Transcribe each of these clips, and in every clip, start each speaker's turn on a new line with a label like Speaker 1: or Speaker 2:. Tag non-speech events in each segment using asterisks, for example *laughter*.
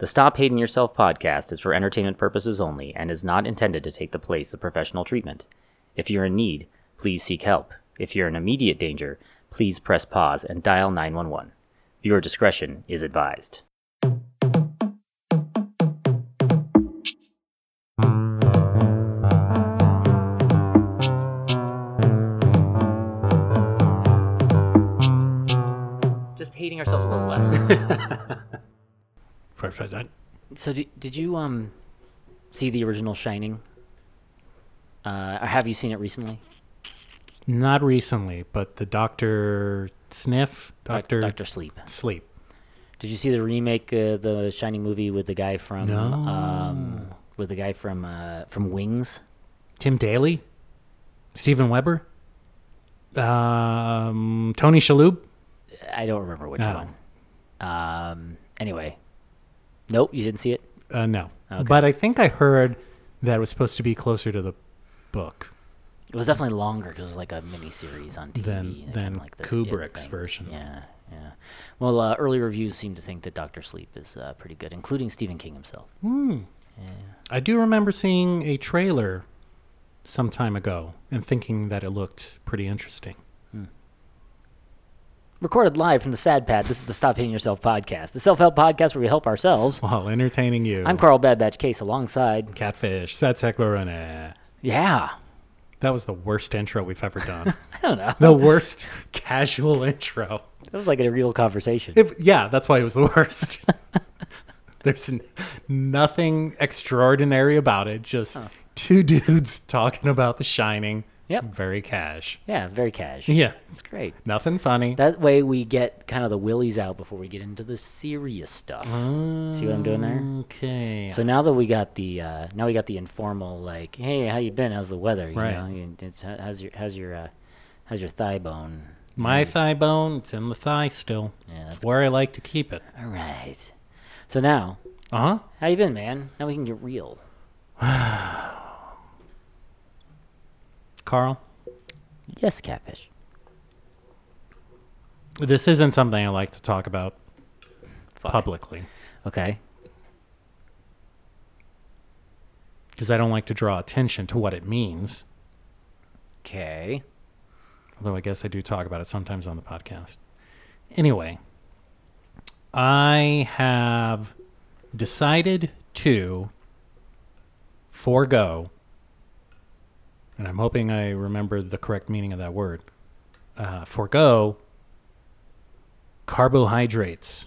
Speaker 1: The Stop Hating Yourself podcast is for entertainment purposes only and is not intended to take the place of professional treatment. If you're in need, please seek help. If you're in immediate danger, please press pause and dial 911. Viewer discretion is advised. Just hating ourselves a little less. *laughs* So did, did you um see the original Shining? Uh, or have you seen it recently?
Speaker 2: Not recently, but the Doctor Sniff,
Speaker 1: Doc-
Speaker 2: Doctor
Speaker 1: Doctor Sleep.
Speaker 2: Sleep.
Speaker 1: Did you see the remake, uh, the Shining movie with the guy from
Speaker 2: No.
Speaker 1: um, with the guy from uh, from Wings?
Speaker 2: Tim Daly, Steven Weber, um, Tony Shalhoub.
Speaker 1: I don't remember which
Speaker 2: Oh.
Speaker 1: one. Um. Anyway, nope, you didn't see it.
Speaker 2: Uh, no,
Speaker 1: Okay.
Speaker 2: but I think I heard that it was supposed to be closer to the book
Speaker 1: It was definitely longer because it was like a mini series on TV
Speaker 2: than
Speaker 1: and
Speaker 2: than
Speaker 1: like the-
Speaker 2: Kubrick's
Speaker 1: thing.
Speaker 2: version.
Speaker 1: Yeah, yeah. Well, uh, early reviews seem to think that Doctor Sleep is uh, pretty good, including Stephen King himself.
Speaker 2: Hmm. I do remember seeing a trailer some time ago and thinking that it looked pretty interesting.
Speaker 1: Recorded live from the Sad Pad, this is the Stop Hating Yourself podcast, the self-help podcast where we help ourselves.
Speaker 2: While entertaining you,
Speaker 1: I'm Carl Bad Batch Case alongside.
Speaker 2: Catfish, Satsek Barone.
Speaker 1: Yeah,
Speaker 2: That was the worst intro we've ever done. *laughs*
Speaker 1: I don't know.
Speaker 2: the worst casual intro.
Speaker 1: It was like a real conversation.
Speaker 2: If, yeah, that's why it was the worst. *laughs* There's n- nothing extraordinary about it. Just two dudes *laughs* talking about The Shining.
Speaker 1: Yep.
Speaker 2: Very cash.
Speaker 1: yeah, very cash.
Speaker 2: Yeah.
Speaker 1: It's great.
Speaker 2: Nothing funny.
Speaker 1: That way we get kind of the willies out before we get into the serious stuff. See what I'm doing there?
Speaker 2: Okay.
Speaker 1: So now that we got the uh, now we got the informal like, hey, how you been? How's the weather? You
Speaker 2: Right.
Speaker 1: know, it's, how's your how's your uh, how's your thigh bone?
Speaker 2: My thigh bone, it's in the thigh still.
Speaker 1: Yeah, that's
Speaker 2: It's where I like to keep it.
Speaker 1: all right. So now,
Speaker 2: Uh huh.
Speaker 1: how you been, man? Now we can get real. *sighs* *sighs*
Speaker 2: Carl,
Speaker 1: Yes, catfish.
Speaker 2: this isn't something I like to talk about
Speaker 1: Fine.
Speaker 2: publicly
Speaker 1: Okay.
Speaker 2: because I don't like to draw attention to what it means.
Speaker 1: Okay.
Speaker 2: Although I guess I do talk about it sometimes on the podcast. Anyway, I have decided to forego, and I'm hoping I remember the correct meaning of that word, uh, forego carbohydrates.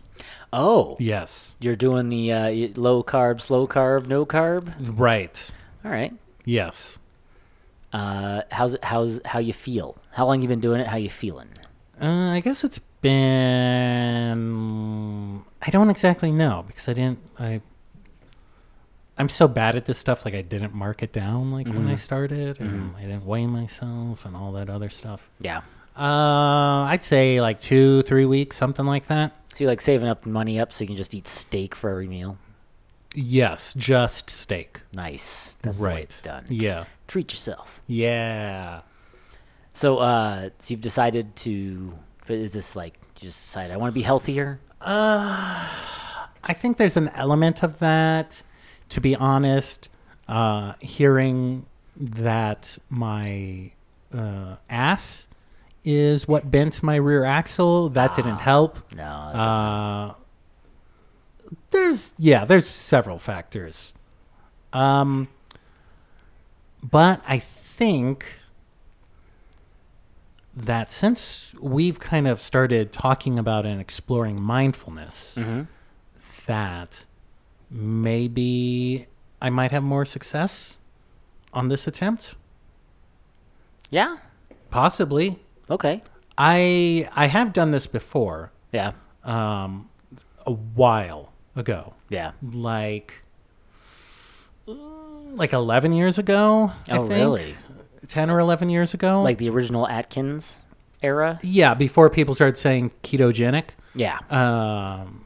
Speaker 1: Oh,
Speaker 2: Yes.
Speaker 1: you're doing the uh, low carb, slow carb, no carb.
Speaker 2: Right.
Speaker 1: All right.
Speaker 2: Yes.
Speaker 1: Uh, how's it? How's how you feel? How long you been doing it? How you feeling?
Speaker 2: Uh, I guess it's been. I don't exactly know because I didn't. I. I'm so bad at this stuff. Like I didn't mark it down like when I started, and I didn't weigh myself and all that other stuff.
Speaker 1: Yeah.
Speaker 2: Uh, I'd say like two, three weeks, something like that.
Speaker 1: So you like saving up money up so you can just eat steak for every meal?
Speaker 2: Yes, just steak.
Speaker 1: Nice. That's the way
Speaker 2: right.
Speaker 1: it's done.
Speaker 2: Yeah.
Speaker 1: Treat yourself.
Speaker 2: Yeah.
Speaker 1: So, uh, so you've decided to. Is this like you just decided I want to be healthier?
Speaker 2: I think there's an element of that. To be honest, uh, hearing that my uh, ass is what bent my rear axle, that didn't help.
Speaker 1: No.
Speaker 2: Uh, there's yeah, there's several factors. Um, but I think that since we've kind of started talking about and exploring mindfulness,
Speaker 1: Mhm.
Speaker 2: that maybe I might have more success on this attempt.
Speaker 1: yeah.
Speaker 2: Possibly.
Speaker 1: Okay.
Speaker 2: I I have done this before,
Speaker 1: Yeah.
Speaker 2: um, a while ago.
Speaker 1: Yeah.
Speaker 2: like uh, like 11 years ago I
Speaker 1: Oh,
Speaker 2: think.
Speaker 1: really?
Speaker 2: 10 or 11 years ago
Speaker 1: Like the original Atkins era?
Speaker 2: yeah before people started saying ketogenic
Speaker 1: Yeah.
Speaker 2: um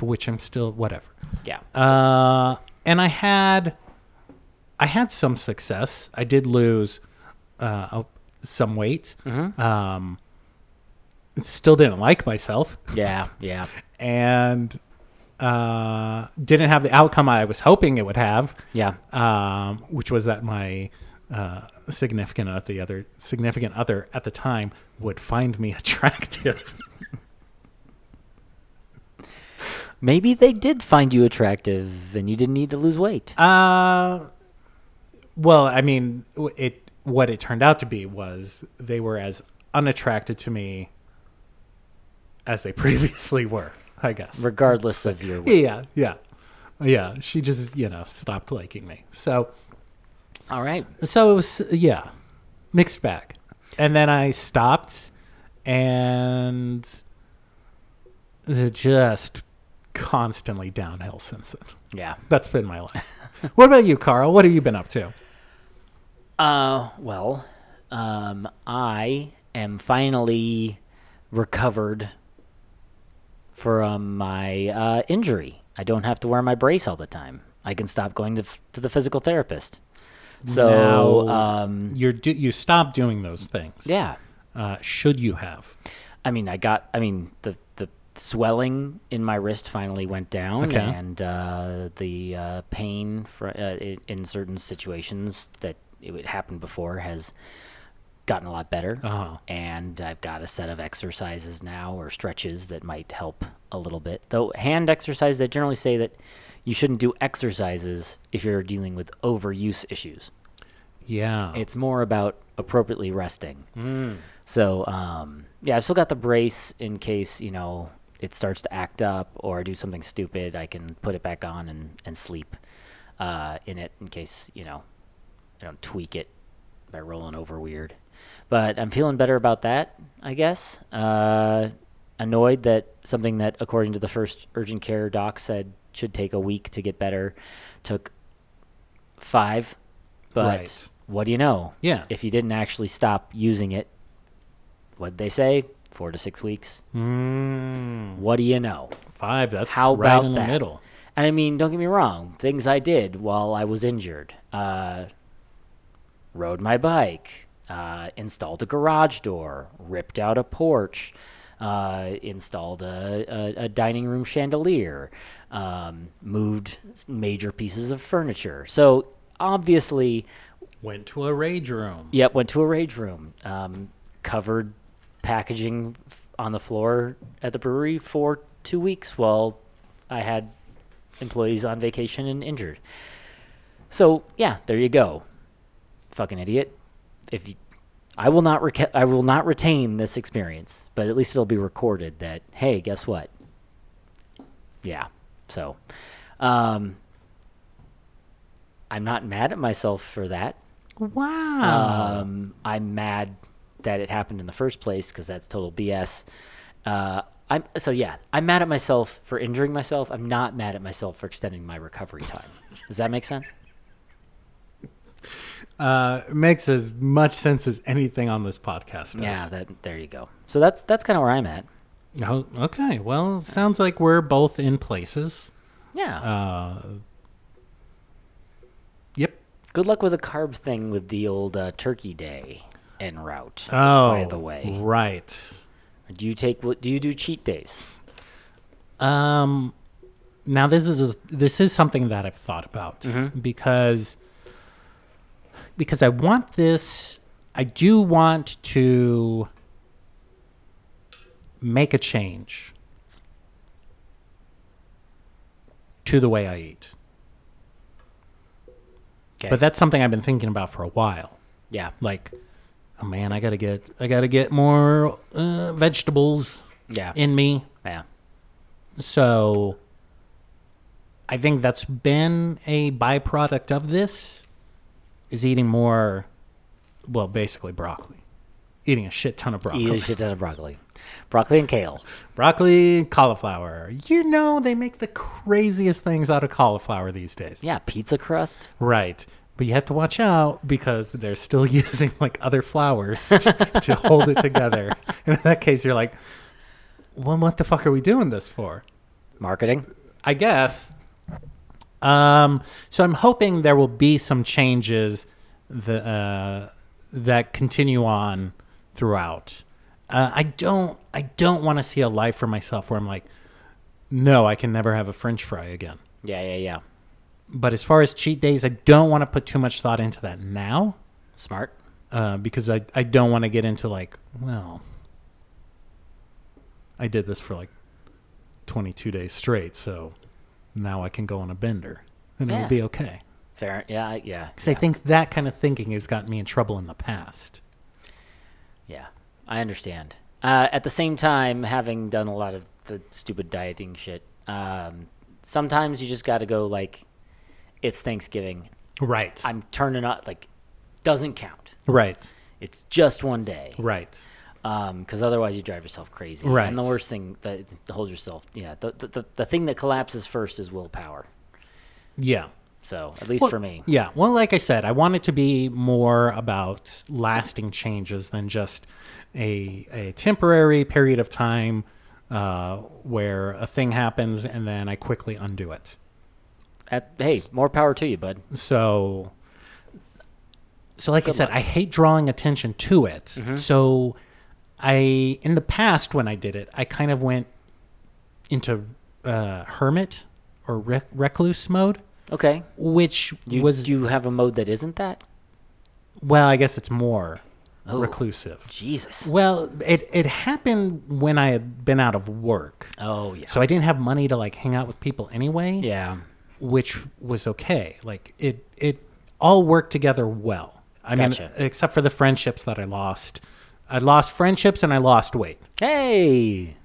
Speaker 2: which i'm still whatever
Speaker 1: Yeah.
Speaker 2: uh and i had i had some success i did lose uh some weight
Speaker 1: Mhm.
Speaker 2: um still didn't like myself
Speaker 1: Yeah. Yeah. *laughs*
Speaker 2: and uh, didn't have the outcome I was hoping it would have,
Speaker 1: Yeah.
Speaker 2: um, which was that my uh, significant other, the other significant other at the time, would find me *laughs* attractive.
Speaker 1: Maybe they did find you attractive and you didn't need to lose weight.
Speaker 2: Uh, well, I mean, it what it turned out to be was they were as unattracted to me as they *laughs* previously were. I guess.
Speaker 1: regardless of *laughs* your weight.
Speaker 2: Yeah, yeah, yeah. She just you know stopped liking me. So
Speaker 1: All right.
Speaker 2: so it was yeah, mixed bag. And then I stopped, and just constantly downhill since then.
Speaker 1: Yeah.
Speaker 2: That's been my life. *laughs* what about you, Carl? What have you been up to?
Speaker 1: Uh, well, um, I am finally recovered from my uh, injury. I don't have to wear my brace all the time. I can stop going to, to the physical therapist. So,
Speaker 2: Now-
Speaker 1: um,
Speaker 2: You're do- you stopped doing those things.
Speaker 1: yeah.
Speaker 2: Uh, should you have?
Speaker 1: I mean, I got. I mean, the swelling in my wrist finally went down,
Speaker 2: Okay.
Speaker 1: and uh, the uh, pain uh, in, in certain situations that it happened before has gotten a lot better.
Speaker 2: Uh-huh.
Speaker 1: And I've got a set of exercises now or stretches that might help a little bit. Though hand exercises, they generally say that you shouldn't do exercises if you're dealing with overuse issues.
Speaker 2: Yeah.
Speaker 1: It's more about appropriately resting. So, um, yeah, I've still got the brace in case, you know, it starts to act up or do something stupid. I can put it back on and, and sleep uh, in it in case, you know, I don't tweak it by rolling over weird. But I'm feeling better about that, I guess. Uh, annoyed that something that, according to the first urgent care doc, said should take a week to get better took five. But
Speaker 2: Right.
Speaker 1: what do you know?
Speaker 2: Yeah.
Speaker 1: If you didn't actually stop using it, what'd they say? Four to six weeks.
Speaker 2: Mm,
Speaker 1: What do you know?
Speaker 2: five. That's
Speaker 1: How
Speaker 2: right
Speaker 1: about
Speaker 2: in
Speaker 1: that?
Speaker 2: the middle.
Speaker 1: And I mean, don't get me wrong. Things I did while I was injured. Uh, rode my bike. Uh, installed a garage door. Ripped out a porch. Uh, installed a, a, a dining room chandelier. Um, moved major pieces of furniture. So obviously,
Speaker 2: Went to a rage room.
Speaker 1: Yep, went to a rage room. Um, covered packaging on the floor at the brewery for two weeks while I had employees on vacation and injured. So yeah, there you go. Fucking idiot. If you, I will not reca- I will not retain this experience, but at least it'll be recorded that hey, guess what? Yeah. So, um, I'm not mad at myself for that.
Speaker 2: Wow.
Speaker 1: Um, I'm mad that it happened in the first place because that's total BS. Uh, I'm so yeah. I'm mad at myself for injuring myself. I'm not mad at myself for extending my recovery time. Does that make sense?
Speaker 2: Uh, makes as much sense as anything on this podcast does.
Speaker 1: Yeah. That there you go. So that's that's kind of where I'm at.
Speaker 2: Oh, okay. Well, sounds like we're both in places.
Speaker 1: Yeah.
Speaker 2: Uh, yep.
Speaker 1: Good luck with the carb thing with the old uh, Turkey Day en route.
Speaker 2: Oh,
Speaker 1: by the way,
Speaker 2: right.
Speaker 1: do you take what? Do you do cheat days?
Speaker 2: Um, now this is this is something that I've thought about
Speaker 1: Mm-hmm.
Speaker 2: because because I want this. I do want to make a change to the way I eat.
Speaker 1: Okay.
Speaker 2: But that's something I've been thinking about for a while.
Speaker 1: yeah.
Speaker 2: Like, oh man, I gotta get I gotta get more uh, vegetables
Speaker 1: Yeah.
Speaker 2: in me.
Speaker 1: yeah.
Speaker 2: So I think that's been a byproduct of this is eating more well, basically broccoli. Eating a shit ton of broccoli.
Speaker 1: Eat a shit ton of broccoli, broccoli and kale.
Speaker 2: broccoli, cauliflower. You know they make the craziest things out of cauliflower these days.
Speaker 1: Yeah, pizza crust.
Speaker 2: Right. But you have to watch out because they're still *laughs* using like other flowers to, to hold it together. And in that case, you're like, well, what the fuck are we doing this for?
Speaker 1: Marketing.
Speaker 2: I guess. Um, so I'm hoping there will be some changes that uh, that continue on throughout. Uh, I don't I don't want to see a life for myself where I'm like, no, I can never have a French fry again.
Speaker 1: Yeah, yeah, yeah.
Speaker 2: But as far as cheat days, I don't want to put too much thought into that now
Speaker 1: Smart.
Speaker 2: uh, because I, I don't want to get into like, well, I did this for like 22 days straight, so now I can go on a bender and
Speaker 1: Yeah.
Speaker 2: it'll be okay.
Speaker 1: Fair. Yeah, yeah.
Speaker 2: Because I think that kind of thinking has gotten me in trouble in the past.
Speaker 1: Yeah, I understand. Uh, at the same time, having done a lot of the stupid dieting shit, um, sometimes you just got to go like, it's Thanksgiving.
Speaker 2: Right.
Speaker 1: I'm turning up. Like, doesn't count.
Speaker 2: right.
Speaker 1: It's just one day.
Speaker 2: Right.
Speaker 1: Because otherwise, you drive yourself crazy.
Speaker 2: Right.
Speaker 1: And the worst thing that to hold yourself, yeah, the, the the the thing that collapses first is willpower.
Speaker 2: Yeah.
Speaker 1: So at least
Speaker 2: Well,
Speaker 1: for me.
Speaker 2: Yeah. Well, like I said, I want it to be more about lasting changes than just a, a temporary period of time uh, where a thing happens and then I quickly undo it.
Speaker 1: At, hey, more power to you, bud.
Speaker 2: So, so like I said,
Speaker 1: luck.
Speaker 2: I hate drawing attention to it. So, I in the past when I did it, I kind of went into uh, hermit or rec- recluse mode,
Speaker 1: Okay.
Speaker 2: which
Speaker 1: You,
Speaker 2: was
Speaker 1: do you have a mode that isn't that?
Speaker 2: well, I guess it's more
Speaker 1: Oh.
Speaker 2: reclusive.
Speaker 1: Jesus.
Speaker 2: Well, it it happened when I had been out of work.
Speaker 1: Oh yeah.
Speaker 2: So I didn't have money to like hang out with people anyway,
Speaker 1: yeah.
Speaker 2: Which was okay. Like it it all worked together well. I
Speaker 1: Gotcha.
Speaker 2: mean, except for the friendships that I lost. I lost friendships and I lost weight.
Speaker 1: Hey.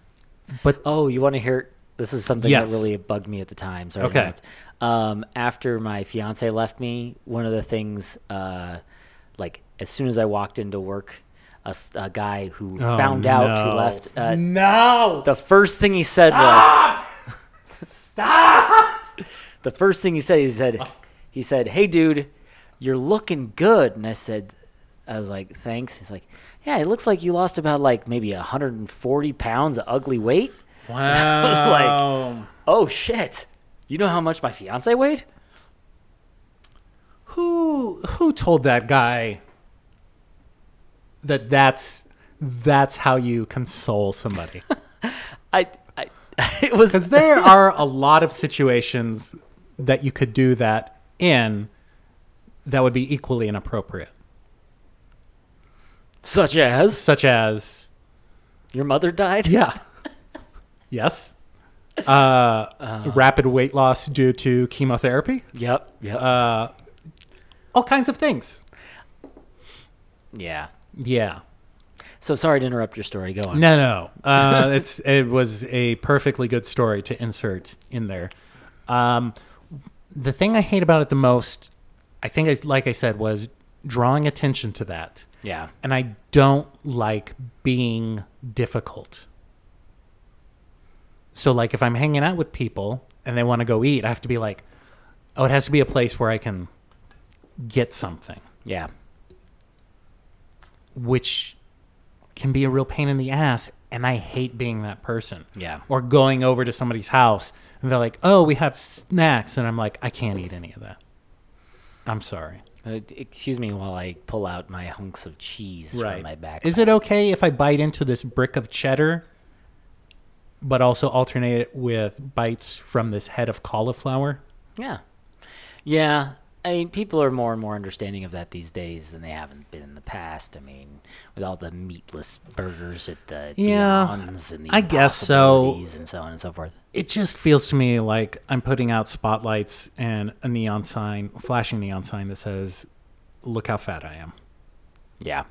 Speaker 2: But
Speaker 1: Oh, you want to hear? This is something
Speaker 2: Yes.
Speaker 1: that really bugged me at the time. Sorry.
Speaker 2: Okay.
Speaker 1: Um, after my fiance left me, one of the things, uh, like as soon as I walked into work, a guy who
Speaker 2: Oh,
Speaker 1: found out
Speaker 2: no.
Speaker 1: he left. Uh,
Speaker 2: no.
Speaker 1: the first thing he said was, "Stop!" The first thing he said, he said, he said, "Hey, dude, you're looking good." And I said, I was like, "Thanks." He's like, "Yeah, it looks like you lost about like maybe 140 pounds of ugly weight." *laughs* Wow. I was like- Oh shit! You know how much my fiance weighed?
Speaker 2: who who told that guy that that's that's how you console somebody? *laughs*
Speaker 1: I, I, *laughs* it was
Speaker 2: Because there are a lot of situations that you could do that in that would be equally inappropriate,
Speaker 1: such as
Speaker 2: such as
Speaker 1: your mother died.
Speaker 2: yeah, *laughs* yes, uh, rapid weight loss due to chemotherapy,
Speaker 1: Yep. Yep.
Speaker 2: uh, all kinds of things.
Speaker 1: yeah.
Speaker 2: Yeah.
Speaker 1: So sorry to interrupt your story. Go on.
Speaker 2: No, no. Uh, *laughs* it's it was a perfectly good story to insert in there. Um, the thing I hate about it the most, I think, I, like I said, was drawing attention to that,
Speaker 1: Yeah.
Speaker 2: and I don't like being difficult. So, like, if I'm hanging out with people and they want to go eat, I have to be like, oh, it has to be a place where I can get something,
Speaker 1: Yeah.
Speaker 2: which can be a real pain in the ass. And I hate being that person.
Speaker 1: Yeah.
Speaker 2: or going over to somebody's house and they're like, "Oh, we have snacks," and I'm like, "I can't eat any of that." I'm sorry.
Speaker 1: Uh, excuse me while I pull out my hunks of cheese from my back.
Speaker 2: Is it okay if I bite into this brick of cheddar, but also alternate it with bites from this head of cauliflower?
Speaker 1: Yeah. Yeah. I mean, people are more and more understanding of that these days than they haven't been in the past. I mean, with all the meatless burgers at the
Speaker 2: Yeah,
Speaker 1: Beyonds and the
Speaker 2: I guess so.
Speaker 1: And so on and so forth.
Speaker 2: It just feels to me like I'm putting out spotlights and a neon sign, flashing neon sign that says, "Look how fat I am."
Speaker 1: Yeah.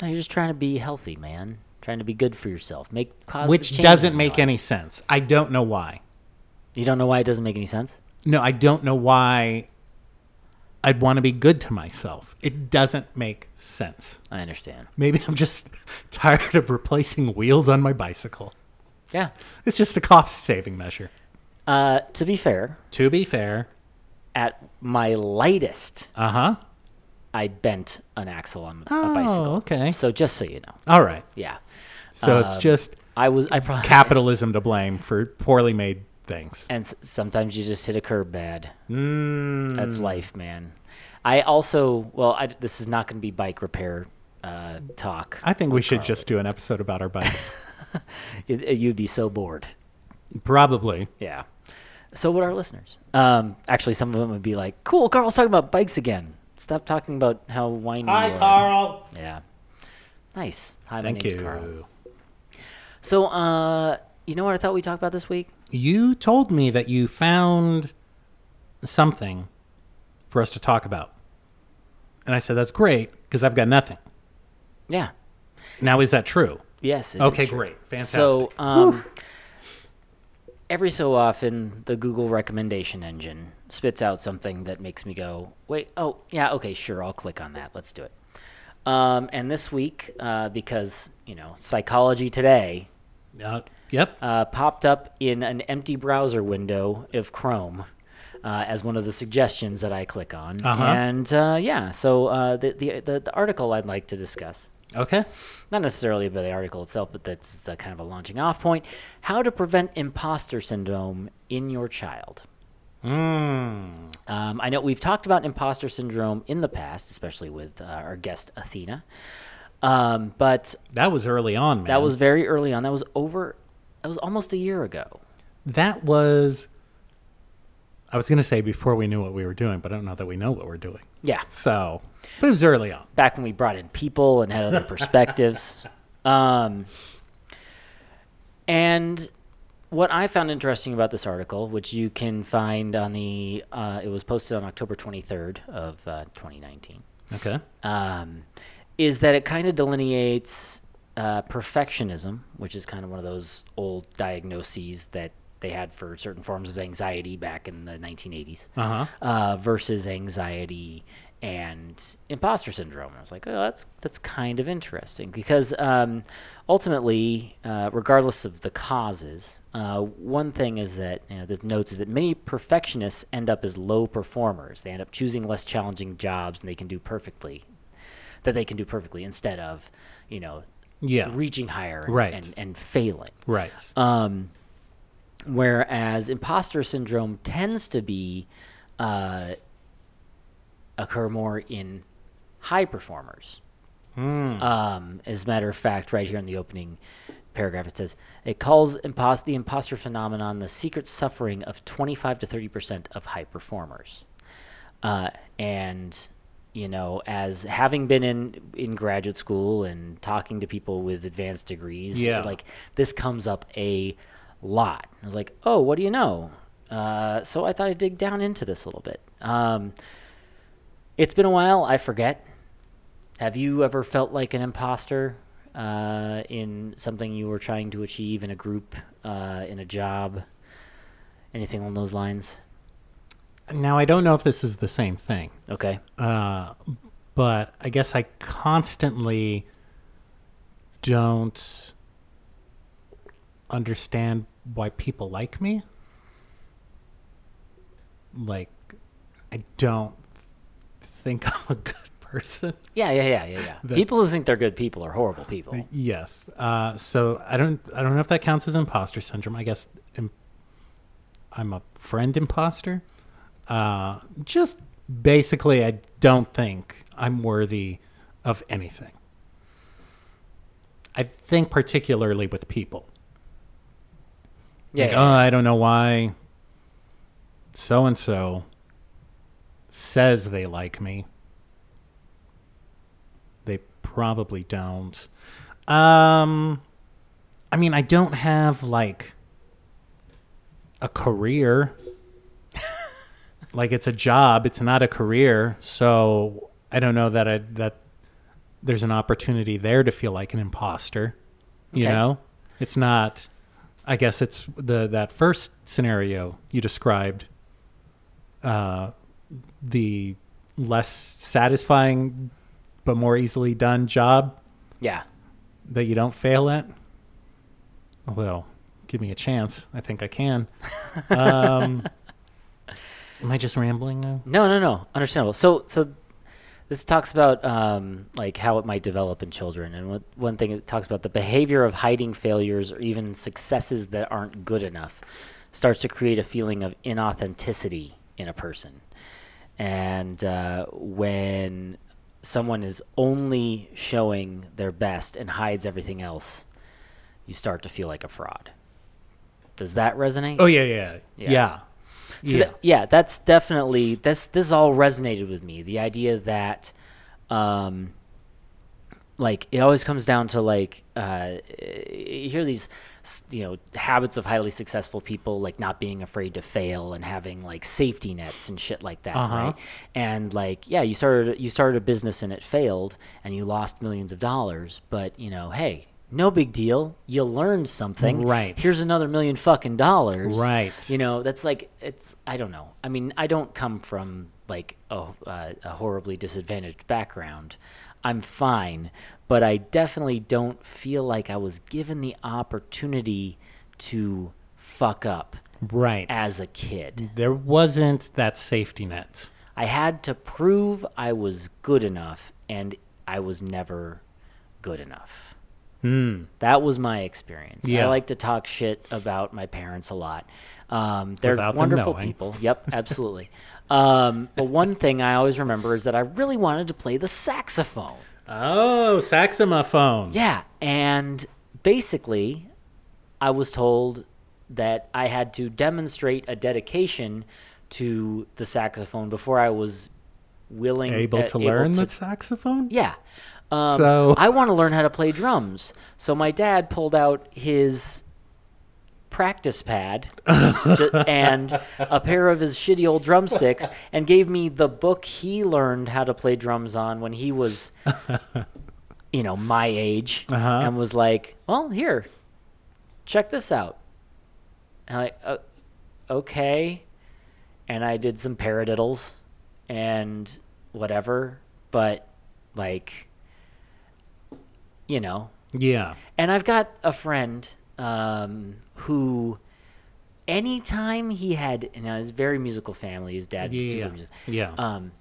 Speaker 1: No, you're just trying to be healthy, man. Trying to be good for yourself. Make positive
Speaker 2: Which doesn't make any sense. I don't know why.
Speaker 1: You don't know why it doesn't make any sense?
Speaker 2: No, I don't know why I'd want to be good to myself. It doesn't make sense.
Speaker 1: I understand.
Speaker 2: Maybe I'm just *laughs* tired of replacing wheels on my bicycle.
Speaker 1: Yeah.
Speaker 2: It's just a cost saving measure.
Speaker 1: Uh, to be fair,
Speaker 2: To be fair,
Speaker 1: at my lightest,
Speaker 2: uh huh.
Speaker 1: I bent an axle on
Speaker 2: Oh,
Speaker 1: a bicycle.
Speaker 2: okay.
Speaker 1: So just so you know,
Speaker 2: All right.
Speaker 1: yeah.
Speaker 2: So it's
Speaker 1: Um,
Speaker 2: just
Speaker 1: I was I probably
Speaker 2: capitalism to blame for poorly made things.
Speaker 1: and s- sometimes you just hit a curb bad.
Speaker 2: Mm.
Speaker 1: That's life, man. I also well, I, this is not going to be bike repair uh, talk.
Speaker 2: I think we should just do an episode about our bikes. *laughs*
Speaker 1: It- it- you'd be so bored.
Speaker 2: Probably.
Speaker 1: Yeah. So would our listeners. Um, actually, some of them would be like, "Cool, Carl's talking about bikes again. Stop talking about how whiny you are."
Speaker 2: Carl.
Speaker 1: Yeah. Nice. Hi, my
Speaker 2: Thank
Speaker 1: name's
Speaker 2: you.
Speaker 1: Carl. So, uh, you know what I thought we talked about this week?
Speaker 2: You told me that you found something for us to talk about. And I said, that's great because I've got nothing.
Speaker 1: Yeah.
Speaker 2: Now, is that true?
Speaker 1: Yes. it is
Speaker 2: Okay, great. Fantastic.
Speaker 1: So, um, every so often, the Google recommendation engine spits out something that makes me go, wait, oh, yeah, okay, sure, I'll click on that. Let's do it. Um, and this week, uh, because, you know, Psychology Today
Speaker 2: Uh, yep.
Speaker 1: uh, popped up in an empty browser window of Chrome. Uh, as one of the suggestions that I click on,
Speaker 2: Uh-huh.
Speaker 1: and uh, yeah, so uh, the, the the the article I'd like to discuss
Speaker 2: Okay.
Speaker 1: not necessarily about the article itself, but that's uh, kind of a launching off point. How to prevent imposter syndrome in your child.
Speaker 2: Mm.
Speaker 1: Um, I know we've talked about imposter syndrome in the past, especially with uh, our guest Athena. Um, but
Speaker 2: That was early on, man.
Speaker 1: that was very early on. That was over. That was almost a year ago.
Speaker 2: That was. I was going to say before we knew what we were doing, but I don't know that we know what we're doing.
Speaker 1: Yeah,
Speaker 2: So, but it was early on.
Speaker 1: back when we brought in people and had other perspectives. *laughs* Um, and what I found interesting about this article, which you can find on the, uh, it was posted on October 23rd of uh, 2019,
Speaker 2: Okay.
Speaker 1: um, is that it kind of delineates uh, perfectionism, which is kind of one of those old diagnoses that they had for certain forms of anxiety back in the 1980s
Speaker 2: Uh huh.
Speaker 1: uh, versus anxiety and imposter syndrome. And I was like, oh, that's that's kind of interesting because um, ultimately, uh, regardless of the causes, uh, one thing is that you know, this notes is that many perfectionists end up as low performers. They end up choosing less challenging jobs and they can do perfectly, that they can do perfectly instead of, you know,
Speaker 2: Yeah.
Speaker 1: reaching higher and,
Speaker 2: Right.
Speaker 1: and, and failing.
Speaker 2: Right.
Speaker 1: Um, whereas imposter syndrome tends to be uh, occur more in high performers. Um, as a matter of fact, right here in the opening paragraph, it says it calls impos- the imposter phenomenon the secret suffering of 25 to 30 percent of high performers. Uh, and you know, as having been in in graduate school and talking to people with advanced degrees,
Speaker 2: Yeah.
Speaker 1: like this comes up a lot. I was like, oh, what do you know? Uh, so I thought I'd dig down into this a little bit. Um, it's been a while. I forget. Have you ever felt like an imposter uh, in something you were trying to achieve in a group, uh, in a job, anything along those lines?
Speaker 2: Now, I don't know if this is the same thing,
Speaker 1: Okay.
Speaker 2: uh, but I guess I constantly don't understand why people like me. Like, I don't think *laughs* I'm a good person.
Speaker 1: Yeah, yeah, yeah, yeah, yeah.
Speaker 2: The-
Speaker 1: people who think they're good people are horrible people.
Speaker 2: Yes. Uh, so I don't. I don't know if that counts as imposter syndrome. I guess im- I'm a friend imposter. Uh, just basically, I don't think I'm worthy of anything. I think particularly with people.
Speaker 1: Yeah,
Speaker 2: Like,
Speaker 1: yeah,
Speaker 2: oh. I don't know why so and so says they like me. They probably don't. Um I mean, I don't have like a career. Like it's a job, it's not a career. So I don't know that I that there's an opportunity there to feel like an imposter. You
Speaker 1: Okay.
Speaker 2: know? It's not I guess it's the that first scenario you described uh the less satisfying but more easily done job
Speaker 1: yeah.
Speaker 2: that you don't fail at. Well, give me a chance. I think I can. *laughs* Um, am I just rambling now?
Speaker 1: No, no, no. Understandable. So, so this talks about um, like how it might develop in children, and what, one thing it talks about the behavior of hiding failures or even successes that aren't good enough starts to create a feeling of inauthenticity in a person, and uh, when someone is only showing their best and hides everything else, you start to feel like a fraud. Does that resonate?
Speaker 2: Oh yeah, yeah,
Speaker 1: Yeah.
Speaker 2: yeah.
Speaker 1: So
Speaker 2: yeah.
Speaker 1: that- yeah, that's definitely this. This all resonated with me. The idea that, um, like it always comes down to like uh, you hear these, you know, habits of highly successful people like not being afraid to fail and having like safety nets and shit like that,
Speaker 2: Uh-huh.
Speaker 1: right? And like, yeah, you started you started a business and it failed and you lost millions of dollars, but you know, hey. No big deal. You learned something.
Speaker 2: Right.
Speaker 1: Here's another million fucking dollars.
Speaker 2: Right.
Speaker 1: You know, that's like it's. I don't know. I mean, I don't come from like a, uh, a horribly disadvantaged background. I'm fine, but I definitely don't feel like I was given the opportunity to fuck up
Speaker 2: right.
Speaker 1: as a kid.
Speaker 2: there wasn't that safety net.
Speaker 1: I had to prove I was good enough, and I was never good enough.
Speaker 2: Hmm.
Speaker 1: That was my experience.
Speaker 2: Yeah.
Speaker 1: I like to talk shit about my parents a lot. Um, they're
Speaker 2: Without
Speaker 1: wonderful people. Yep, *laughs* absolutely. um, but one thing I always remember is that I really wanted to play the saxophone.
Speaker 2: Oh, saxophone.
Speaker 1: Yeah, and basically, I was told that I had to demonstrate a dedication to the saxophone before I was willing
Speaker 2: Able
Speaker 1: uh,
Speaker 2: to learn
Speaker 1: to
Speaker 2: the saxophone?
Speaker 1: yeah. Um,
Speaker 2: So- *laughs*
Speaker 1: I want to learn how to play drums. So my dad pulled out his practice pad *laughs* and a pair of his shitty old drumsticks and gave me the book he learned how to play drums on when he was you know my age
Speaker 2: Uh-huh.
Speaker 1: and was like well here check this out and i uh, okay and i did some paradiddles and whatever but like you know
Speaker 2: Yeah.
Speaker 1: and I've got a friend um, who, anytime he had, you know, his very musical family, his dad,
Speaker 2: Yeah.
Speaker 1: super music-
Speaker 2: Yeah.
Speaker 1: um,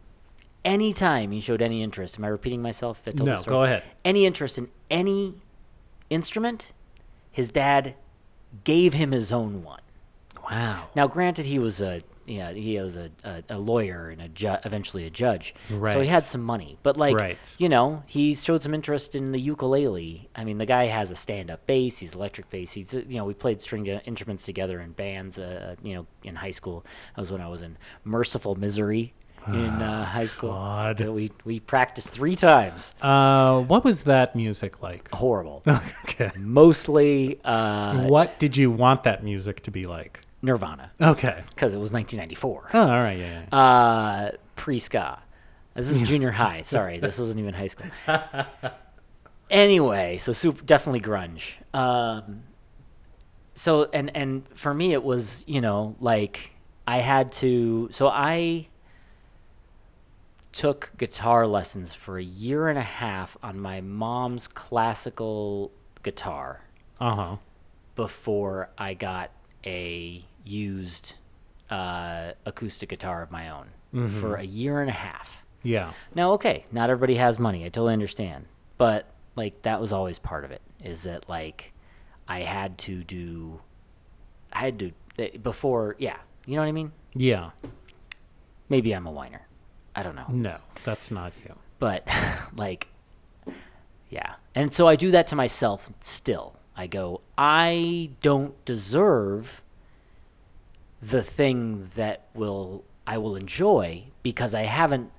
Speaker 1: anytime he showed any interest, am I repeating myself? I
Speaker 2: No, go ahead.
Speaker 1: Any interest in any instrument, his dad gave him his own one.
Speaker 2: wow.
Speaker 1: Now, granted, he was a yeah he was a, a, a lawyer and a ju- eventually a judge, Right. so he had some money. But like
Speaker 2: Right.
Speaker 1: you know, he showed some interest in the ukulele. I mean, the guy has a stand-up bass. He's electric bass. He's uh, you know we played string uh, instruments together in bands. Uh, you know, in high school, that was when I was in Merciful Misery in uh, high school.
Speaker 2: God.
Speaker 1: Uh, We we practiced three times.
Speaker 2: Uh, what was that music like?
Speaker 1: Horrible. *laughs*
Speaker 2: okay.
Speaker 1: Mostly uh,
Speaker 2: What did you want that music to be like?
Speaker 1: Nirvana
Speaker 2: Okay.
Speaker 1: because it was 1994.
Speaker 2: Oh, all right. Yeah. yeah.
Speaker 1: Uh, pre ska. This is junior high. *laughs* Sorry, this wasn't even high school. anyway, so super definitely grunge. Um, so and and for me, it was you know like I had to. So I took guitar lessons for a year and a half on my mom's classical guitar
Speaker 2: Uh huh.
Speaker 1: before I got a used uh, acoustic guitar of my own for a year and a half.
Speaker 2: Yeah.
Speaker 1: Now, okay, not everybody has money. I totally understand, but like that was always part of it. Is that like I had to do, I had to eh, before, yeah. You know what I mean?
Speaker 2: Yeah.
Speaker 1: Maybe I'm a whiner. I don't know.
Speaker 2: No, that's not you.
Speaker 1: but *laughs* like yeah and so i do that to myself still i go i don't deserve the thing that will i will enjoy because i haven't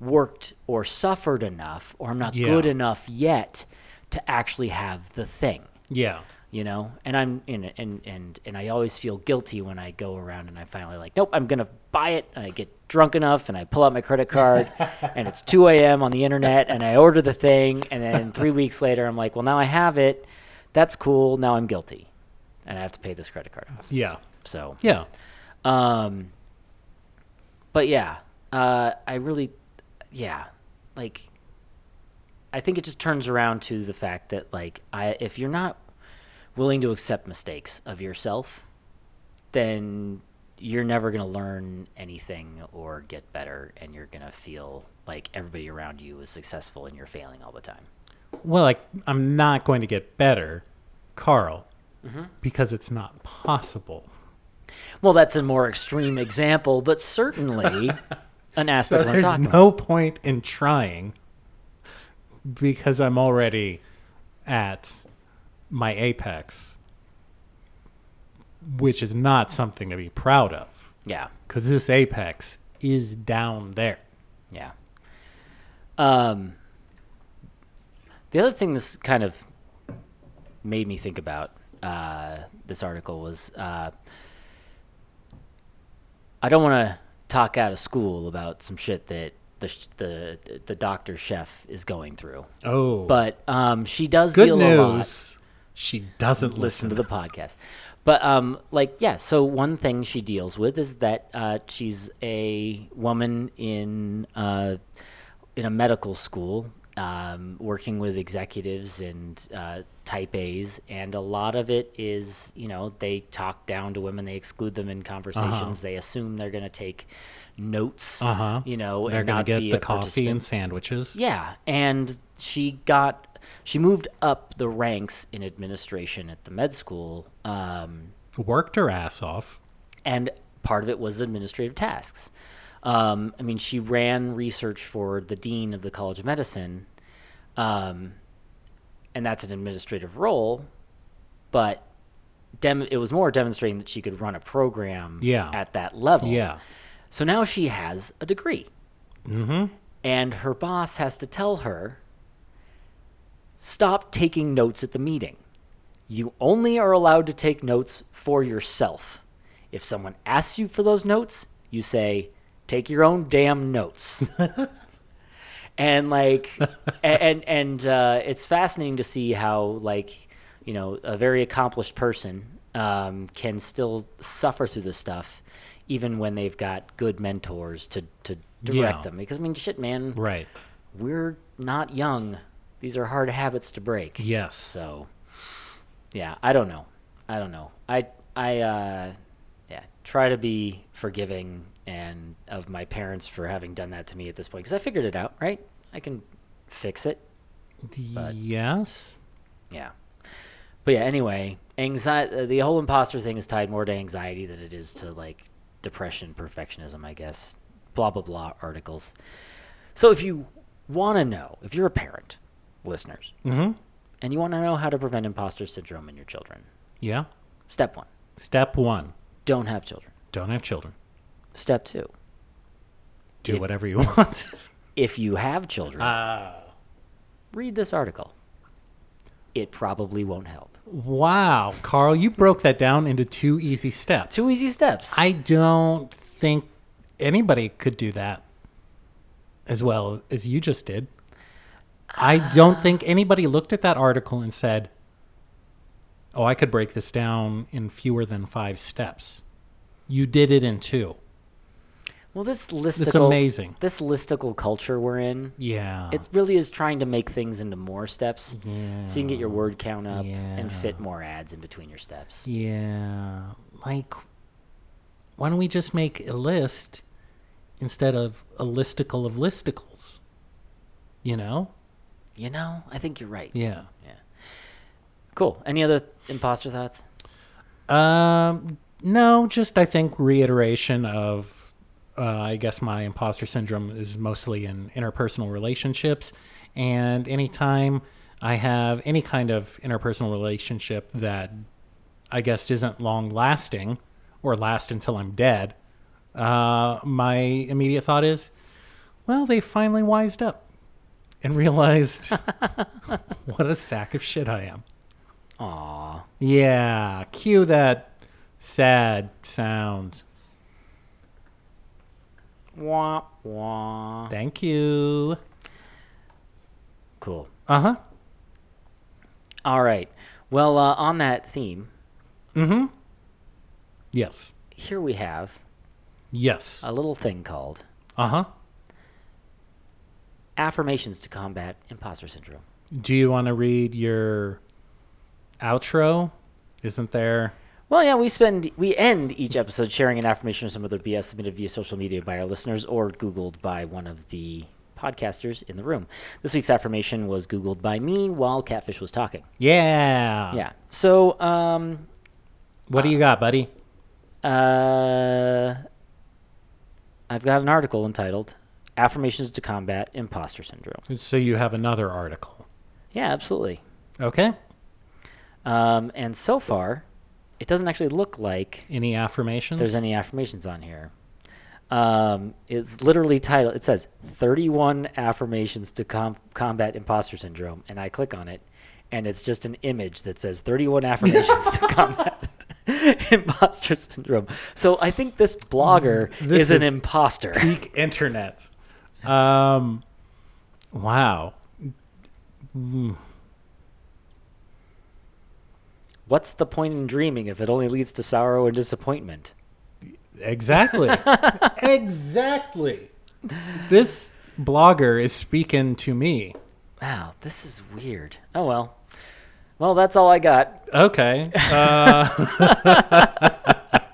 Speaker 1: worked or suffered enough or i'm not
Speaker 2: Yeah.
Speaker 1: good enough yet to actually have the thing
Speaker 2: Yeah.
Speaker 1: you know and i'm in and and and i always feel guilty when i go around and i finally like nope i'm gonna buy it and i get drunk enough and i pull out my credit card *laughs* and it's 2 a.m on the internet and i order the thing and then three *laughs* weeks later i'm like well now i have it that's cool now i'm guilty and i have to pay this credit card off
Speaker 2: Yeah.
Speaker 1: So
Speaker 2: Yeah.
Speaker 1: um, but yeah, uh, I really, yeah, like, I think it just turns around to the fact that like, I if you're not willing to accept mistakes of yourself, then you're never gonna learn anything or get better, and you're gonna feel like everybody around you is successful and you're failing all the time.
Speaker 2: Well, like I'm not going to get better, Carl,
Speaker 1: Mm-hmm.
Speaker 2: because it's not possible.
Speaker 1: Well, that's a more extreme example, but certainly *laughs* an aspect we're
Speaker 2: there's no point in trying because I'm already at my apex. which is not something to be proud of
Speaker 1: Yeah.
Speaker 2: because this apex is down there.
Speaker 1: Yeah. Um, the other thing this kind of made me think about uh, this article was uh, I don't want to talk out of school about some shit that the sh- the the doctor chef is going through,
Speaker 2: Oh,
Speaker 1: but um, she does
Speaker 2: good
Speaker 1: deal a lot
Speaker 2: news. She doesn't
Speaker 1: listen
Speaker 2: listen,
Speaker 1: to the podcast. But um, like yeah, so one thing she deals with is that uh, she's a woman in uh, in a medical school, um, working with executives and uh, type A's, and a lot of it is you know they talk down to women, they exclude them in conversations, they assume they're going to take notes,
Speaker 2: Uh huh.
Speaker 1: you know,
Speaker 2: They're gonna get the coffee and sandwiches.
Speaker 1: Yeah, and she got she moved up the ranks in administration at the med school, um,
Speaker 2: Worked her ass off.
Speaker 1: and part of it was administrative tasks. Um, I mean, she ran research for the dean of the College of Medicine, um, and that's an administrative role, but dem- it was more demonstrating that she could run a program
Speaker 2: Yeah.
Speaker 1: at that level.
Speaker 2: Yeah.
Speaker 1: So now she has a degree.
Speaker 2: Mm-hmm.
Speaker 1: and her boss has to tell her stop taking notes at the meeting. You only are allowed to take notes for yourself. If someone asks you for those notes, you say, "Take your own damn notes." *laughs* and like and and uh, it's fascinating to see how like you know a very accomplished person um, can still suffer through this stuff even when they've got good mentors to to direct
Speaker 2: Yeah.
Speaker 1: them because i mean shit man
Speaker 2: Right.
Speaker 1: we're not young these are hard habits to break
Speaker 2: Yes.
Speaker 1: so yeah i don't know i don't know i i uh yeah try to be forgiving and of my parents for having done that to me at this point because i figured it out right i can fix it
Speaker 2: yes.
Speaker 1: yeah but yeah anyway anxiety the whole imposter thing is tied more to anxiety than it is to like depression perfectionism i guess blah blah blah articles so if you want to know if you're a parent listeners
Speaker 2: Mm-hmm.
Speaker 1: and you want to know how to prevent imposter syndrome in your children
Speaker 2: Yeah.
Speaker 1: step one
Speaker 2: Step one:
Speaker 1: don't have children
Speaker 2: don't have children.
Speaker 1: Step two
Speaker 2: Do
Speaker 1: If-
Speaker 2: whatever you *laughs* want.
Speaker 1: if you have children
Speaker 2: Ah.
Speaker 1: read this article it probably won't help
Speaker 2: wow, Carl, you broke that down into two easy steps.
Speaker 1: two easy steps
Speaker 2: I don't think anybody could do that as well as you just did. I don't think anybody looked at that article and said, "Oh, I could break this down in fewer than 5 steps." You did it in 2.
Speaker 1: Well this listicle
Speaker 2: It's amazing.
Speaker 1: this listicle culture we're in
Speaker 2: Yeah.
Speaker 1: it really is trying to make things into more steps Yeah. so you can get your word count up and fit more ads in between your steps
Speaker 2: Yeah. Like, why don't we just make a list instead of a listicle of listicles? You know?
Speaker 1: you know i think you're right
Speaker 2: Yeah. Yeah.
Speaker 1: cool any other imposter thoughts
Speaker 2: Um, no, just I think reiteration of, uh, I guess my imposter syndrome is mostly in interpersonal relationships. And anytime I have any kind of interpersonal relationship that I guess isn't long lasting or last until I'm dead, uh, my immediate thought is, well, they finally wised up and *laughs* realized *laughs* what a sack of shit I am.
Speaker 1: Aw.
Speaker 2: Yeah, cue that sad sound.
Speaker 1: Wah, wah.
Speaker 2: Thank you.
Speaker 1: Cool.
Speaker 2: Uh huh.
Speaker 1: All right. Well, uh, on that theme,
Speaker 2: Mm hmm. Yes.
Speaker 1: here we have
Speaker 2: Yes.
Speaker 1: a little thing called
Speaker 2: Uh huh.
Speaker 1: affirmations to combat imposter syndrome.
Speaker 2: Do you want to read your outro? Isn't there?
Speaker 1: Well, yeah, we spend we end each episode sharing an affirmation or some other BS submitted via social media by our listeners or Googled by one of the podcasters in the room. This week's affirmation was Googled by me while Catfish was talking.
Speaker 2: Yeah.
Speaker 1: Yeah. So, um,
Speaker 2: What do you got, buddy?
Speaker 1: uh, I've got an article entitled "Affirmations to Combat Imposter Syndrome."
Speaker 2: So you have another article.
Speaker 1: Yeah, absolutely.
Speaker 2: Okay.
Speaker 1: Um, and so far, it doesn't actually look like
Speaker 2: Any affirmations?
Speaker 1: there's any affirmations on here. Um, it's literally titled. It says 31 affirmations to com- combat imposter syndrome, and I click on it, and it's just an image that says 31 affirmations to *laughs* combat *laughs* imposter syndrome. So I think this blogger *laughs*
Speaker 2: This
Speaker 1: is an imposter.
Speaker 2: peak internet. Um, wow.
Speaker 1: What's the point in dreaming if it only leads to sorrow and disappointment?
Speaker 2: Exactly. *laughs* exactly. This blogger is speaking to me.
Speaker 1: Wow, this is weird. Oh well. Well, that's all I got.
Speaker 2: Okay. Uh, *laughs*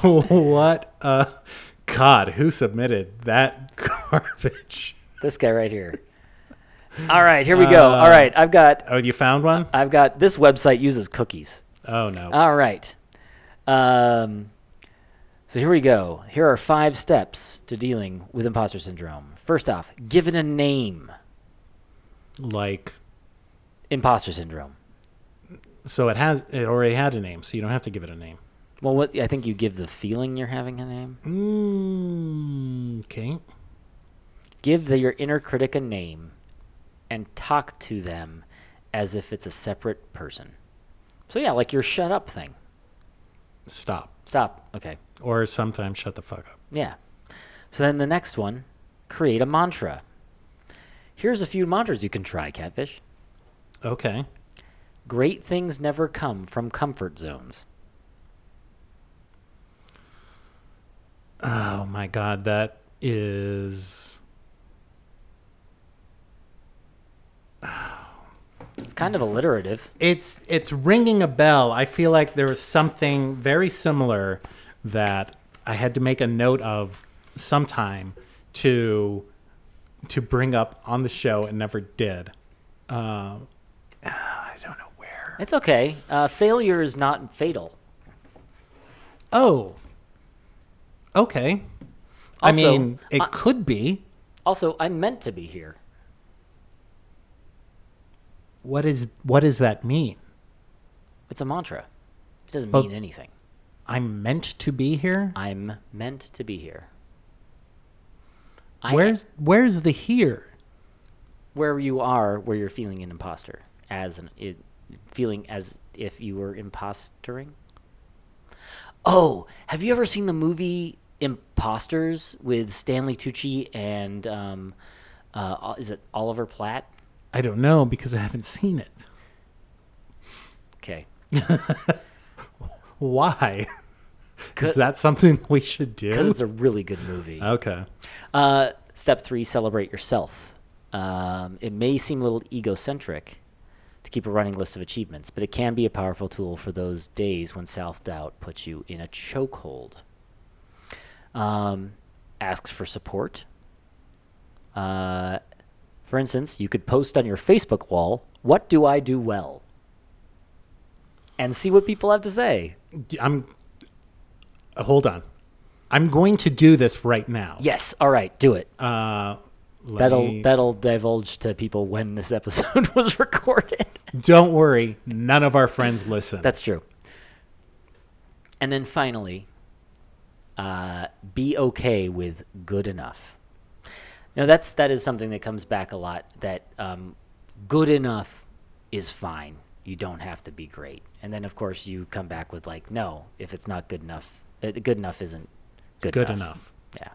Speaker 2: what? Uh, God, who submitted that *laughs* garbage?
Speaker 1: This guy right here. All right, here we go.
Speaker 2: Uh,
Speaker 1: all right, I've got
Speaker 2: Oh, you found one?
Speaker 1: I've got this website uses cookies.
Speaker 2: Oh no.
Speaker 1: All right. Um, so here we go. Here are five steps to dealing with imposter syndrome. First off, give it a name.
Speaker 2: like,
Speaker 1: Imposter syndrome.
Speaker 2: so it has. It already had a name, so you don't have to give it a name.
Speaker 1: Well, what I think you give the feeling you're having a name.
Speaker 2: Mm, okay.
Speaker 1: Give the, your inner critic a name, and talk to them as if it's a separate person. So yeah, like your shut up thing.
Speaker 2: Stop.
Speaker 1: Stop. Okay.
Speaker 2: Or sometimes shut the fuck up.
Speaker 1: Yeah. So then the next one, create a mantra. Here's a few mantras you can try, Catfish.
Speaker 2: Okay.
Speaker 1: Great things never come from comfort zones.
Speaker 2: Oh my god, that is.
Speaker 1: It's kind of alliterative.
Speaker 2: It's it's ringing a bell. I feel like there was something very similar that I had to make a note of sometime to to bring up on the show and never did. Uh, I don't know where.
Speaker 1: It's okay. Uh, failure is not fatal.
Speaker 2: Oh. Okay.
Speaker 1: Also,
Speaker 2: I mean, it
Speaker 1: I-
Speaker 2: could be.
Speaker 1: Also, I'm meant to be here.
Speaker 2: What is what does that mean?
Speaker 1: It's a mantra. It doesn't
Speaker 2: But-
Speaker 1: mean anything.
Speaker 2: I'm meant to be here.
Speaker 1: I'm meant to be here. I,
Speaker 2: Where's where's the here?
Speaker 1: where you are, where you're feeling an imposter, as an it, feeling as if you were impostering. Oh, have you ever seen the movie Imposters with Stanley Tucci and um, uh, is it Oliver Platt?
Speaker 2: I don't know because I haven't seen it.
Speaker 1: Okay,
Speaker 2: Why? Is that something we should do?
Speaker 1: because it's a really good movie.
Speaker 2: Okay.
Speaker 1: Uh, step three: celebrate yourself. Um, it may seem a little egocentric to keep a running list of achievements, but it can be a powerful tool for those days when self-doubt puts you in a chokehold. Um, asks for support. Uh, for instance, you could post on your Facebook wall, "What do I do well?" and see what people have to say.
Speaker 2: I'm. uh, hold on. I'm going to do this right now.
Speaker 1: Yes, all right, do it.
Speaker 2: Uh,
Speaker 1: That'll
Speaker 2: me-
Speaker 1: that'll divulge to people when this *laughs* episode was recorded.
Speaker 2: Don't worry. None of our friends listen.
Speaker 1: That's true. And then finally, uh, be okay with good enough. Now that's that is something that comes back a lot. That um, good enough is fine. You don't have to be great. And then of course you come back with like, no, if it's not good enough, uh, good enough isn't good,
Speaker 2: good
Speaker 1: enough.
Speaker 2: enough.
Speaker 1: Yeah.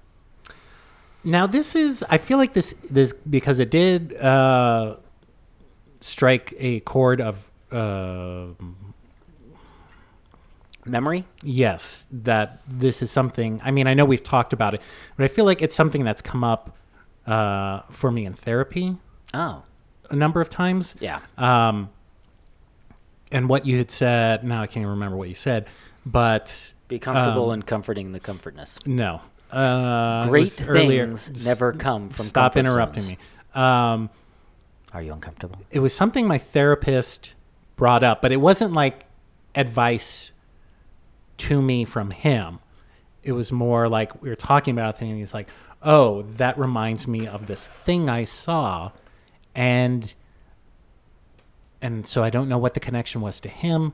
Speaker 2: Now this is. I feel like this. This because it did uh, strike a chord of. Uh,
Speaker 1: Memory.
Speaker 2: yes, that this is something. I mean, I know we've talked about it, but I feel like it's something that's come up uh, for me in therapy
Speaker 1: Oh,
Speaker 2: a number of times.
Speaker 1: yeah.
Speaker 2: Um, and what you had said, now I can't even remember what you said, but
Speaker 1: Be comfortable
Speaker 2: um,
Speaker 1: and comforting the comfortness.
Speaker 2: no. Uh,
Speaker 1: Great
Speaker 2: was earlier.
Speaker 1: things never come from
Speaker 2: Stop interrupting
Speaker 1: zones.
Speaker 2: me. Um,
Speaker 1: Are you uncomfortable?
Speaker 2: it was something my therapist brought up, but it wasn't like advice to me from him. It was more like we were talking about a thing, and he's like, "Oh, that reminds me of this thing I saw," and and so I don't know what the connection was to him,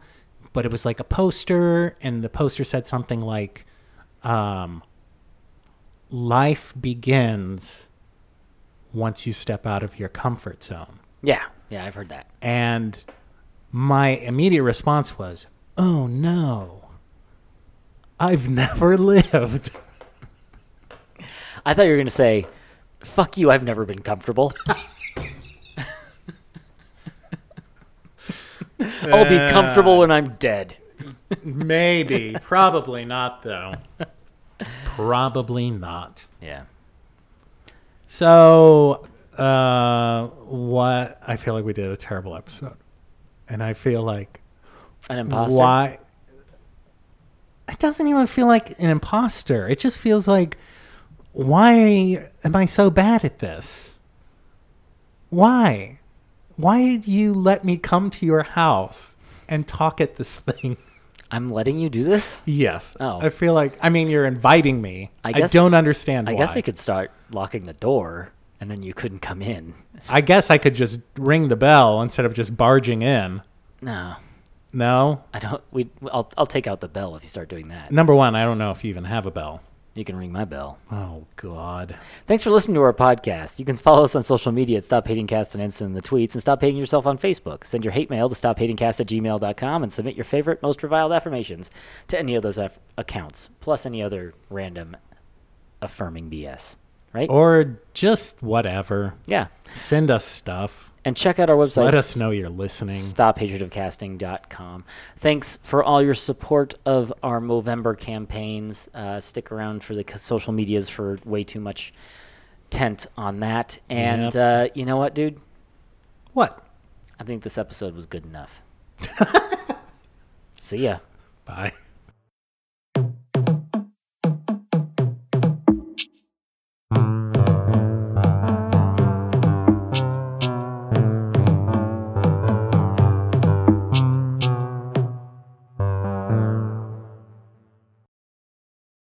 Speaker 2: but it was like a poster, and the poster said something like, um, "Life begins once you step out of your comfort zone."
Speaker 1: Yeah, yeah, I've heard that.
Speaker 2: And my immediate response was, "Oh no, I've *laughs* never lived."
Speaker 1: I thought you were going to say, fuck you, I've never been comfortable. *laughs* I'll be comfortable when I'm dead.
Speaker 2: Maybe, probably not though. *laughs* Probably not.
Speaker 1: Yeah.
Speaker 2: So, uh, what? I feel like we did a terrible episode, and I feel like
Speaker 1: An imposter.
Speaker 2: why? It doesn't even feel like an imposter. It just feels like, why am I so bad at this? Why? Why did you let me come to your house and talk at this thing? *laughs*
Speaker 1: I'm letting you do this?
Speaker 2: Yes.
Speaker 1: Oh.
Speaker 2: I feel like I mean you're inviting me.
Speaker 1: I
Speaker 2: I,
Speaker 1: guess-
Speaker 2: don't understand why.
Speaker 1: I
Speaker 2: why.
Speaker 1: guess I could start locking the door and then you couldn't come in.
Speaker 2: I guess I could just ring the bell instead of just barging in.
Speaker 1: No.
Speaker 2: No.
Speaker 1: I don't we I'll I'll take out the bell if you start doing that.
Speaker 2: Number one, I don't know if you even have a bell.
Speaker 1: You can ring my bell.
Speaker 2: Oh God.
Speaker 1: Thanks for listening to our podcast. You can follow us on social media at Stop Hating Cast on Insta and the tweets, and Stop Hating Yourself on Facebook. Send your hate mail to stophatingcast at gmail.com and submit your favorite, most reviled affirmations to any of those aff- accounts, plus any other random affirming BS. Right?
Speaker 2: Or just whatever.
Speaker 1: yeah.
Speaker 2: Send us stuff.
Speaker 1: And check out our website.
Speaker 2: Let us know you're listening.
Speaker 1: stophatredofcasting.com. Thanks for all your support of our Movember campaigns. Uh, stick around for the c- social medias for way too much tent on that. And uh, you know what, dude?
Speaker 2: What?
Speaker 1: I think this episode was good enough. *laughs* See ya.
Speaker 2: Bye.